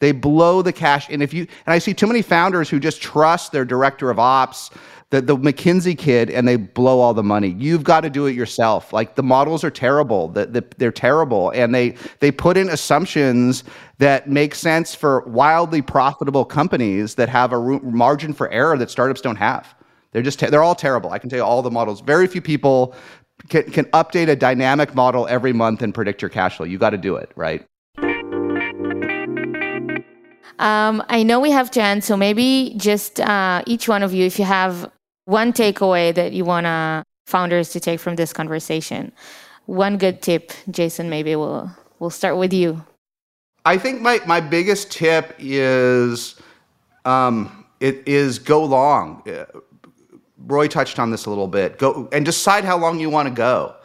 They blow the cash. And if you and I see too many founders who just trust their director of ops, the, the McKinsey kid, and they blow all the money. You've got to do it yourself. Like the models are terrible. The, the, they're terrible. And they they put in assumptions that make sense for wildly profitable companies that have a margin for error that startups don't have. They're just they're all terrible. I can tell you all the models. Very few people can, can update a dynamic model every month and predict your cash flow. You got to do it, right? Um, I know we have end, so maybe just uh, each one of you, if you have one takeaway that you want to founders to take from this conversation, one good tip, Jason. Maybe we'll we'll start with you. I think my my biggest tip is um, it is go long. Uh, Roy touched on this a little bit. Go and decide how long you want to go.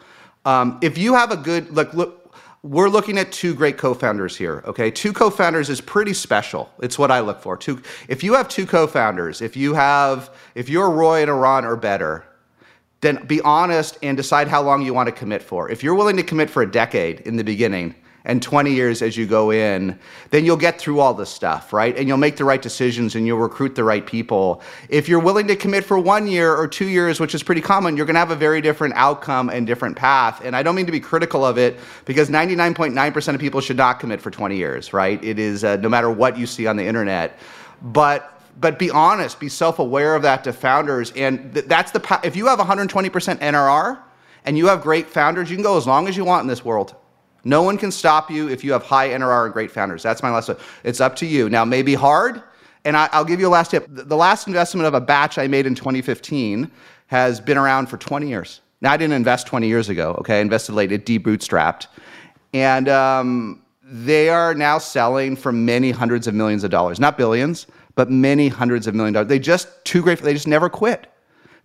Um, if you have a good like look we're looking at two great co-founders here okay? Two co-founders is pretty special. It's what i look for. Two if you have two co-founders if you have if you're roy and Eran or better then be honest and decide how long you want to commit for. If you're willing to commit for a decade in the beginning and 20 years as you go in, then you'll get through all this stuff, right? And you'll make the right decisions and you'll recruit the right people. If you're willing to commit for one year or two years, which is pretty common, you're going to have a very different outcome and different path. And I don't mean to be critical of it because 99.9% of people should not commit for 20 years, right? It is uh, no matter what you see on the internet. But but be honest, be self-aware of that to founders, and th- that's the if you have 120% NRR and you have great founders, you can go as long as you want in this world. No one can stop you if you have high NRR and great founders. That's my last. It's up to you. Now, maybe hard, and I, will give you a last tip. The last investment of a batch I made in 2015 has been around for 20 years. Now, I didn't invest 20 years ago, okay? I invested late, it debootstrapped. And um, they are now selling for many hundreds of millions of dollars, not billions, but many hundreds of million dollars. They just, too great, they just never quit.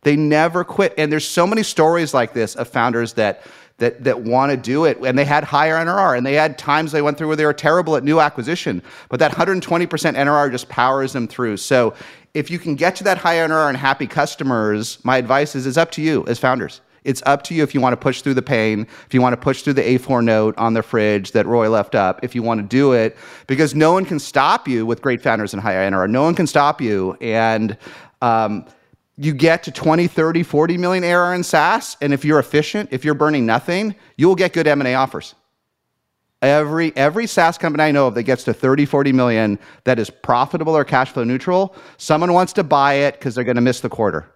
They never quit. And there's so many stories like this of founders that that that want to do it. And they had higher NRR and they had times they went through where they were terrible at new acquisition. But that 120% NRR just powers them through. So if you can get to that high NRR and happy customers my advice is it's up to you as founders. It's up to you if you want to push through the pain, if you want to push through the A4 note on the fridge that Roy left up, if you want to do it, because no one can stop you with great founders and high NRR. No one can stop you. And um, you get to 20, 30, 40 million ARR in SaaS, and if you're efficient, if you're burning nothing, you'll get good M&A offers. Every every SaaS company I know of that gets to 30, 40 million that is profitable or cash flow neutral, someone wants to buy it because they're going to miss the quarter.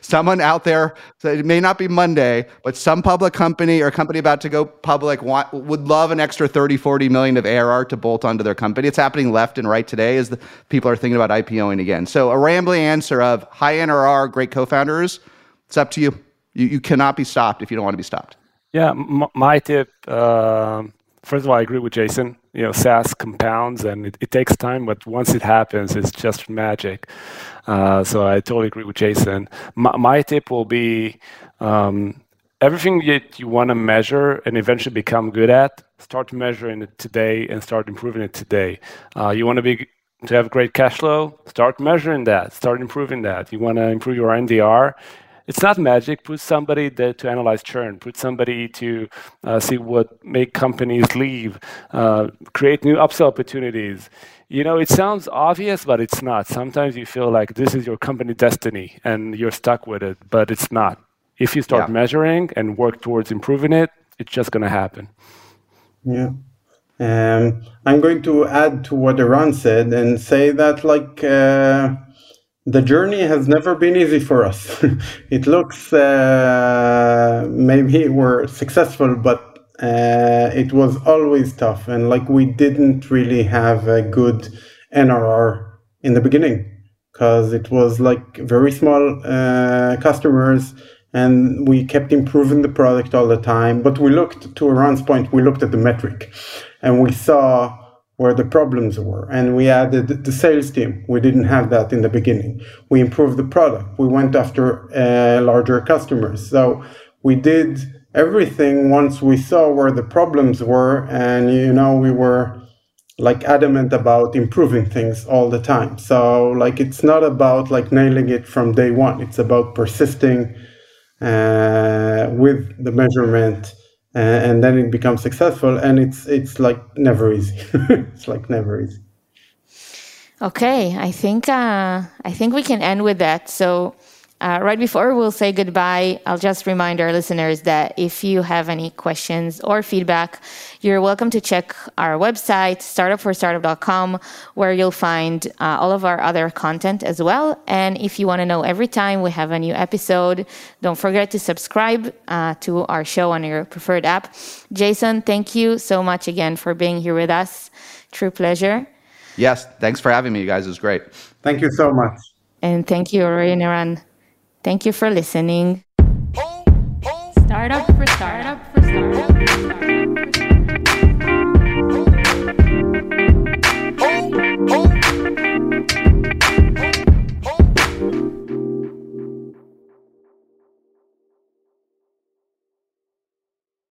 Someone out there, so it may not be Monday, but some public company or company about to go public want, would love an extra 30, 40 million of ARR to bolt onto their company. It's happening left and right today as the people are thinking about IPOing again. So a rambling answer of high NRR, great co-founders, it's up to you. You, you cannot be stopped if you don't want to be stopped. Yeah, m- my tip, uh, first of all, I agree with Jason. You know, SaaS compounds and it, it takes time, but once it happens, it's just magic. Uh, so I totally agree with Jason. My, my tip will be um, everything that you want to measure and eventually become good at, start measuring it today and start improving it today. Uh, you want to be to have great cash flow, start measuring that, start improving that. You want to improve your NDR. It's not magic. Put somebody there to analyze churn. Put somebody to uh, see what make companies leave. Uh, create new upsell opportunities you know, it sounds obvious, but it's not. Sometimes you feel like this is your company destiny and you're stuck with it, but it's not. If you start yeah. measuring and work towards improving it, it's just going to happen. Yeah. Um, I'm going to add to what Eran said and say that, like, uh, the journey has never been easy for us. it looks uh, maybe we're successful, but uh, it was always tough and like we didn't really have a good NRR in the beginning because it was like very small uh, customers and we kept improving the product all the time. But we looked to Eran's point, we looked at the metric and we saw where the problems were and we added the sales team. We didn't have that in the beginning. We improved the product. We went after uh, larger customers. So we did everything once we saw where the problems were and you know we were like adamant about improving things all the time so like it's not about like nailing it from day one it's about persisting uh, with the measurement and then it becomes successful and it's it's like never easy. It's like never easy. Okay i think uh, i think we can end with that. So uh, right before we'll say goodbye, I'll just remind our listeners that if you have any questions or feedback, you're welcome to check our website, startupforstartup.com, where you'll find uh, all of our other content as well. And if you want to know every time we have a new episode, don't forget to subscribe uh, to our show on your preferred app. Jason, thank you so much again for being here with us. True pleasure. Yes, thanks for having me, you guys. It was great. Thank you so much. And thank you, Roy and Eran. Thank you for listening. Startup for startup for startup.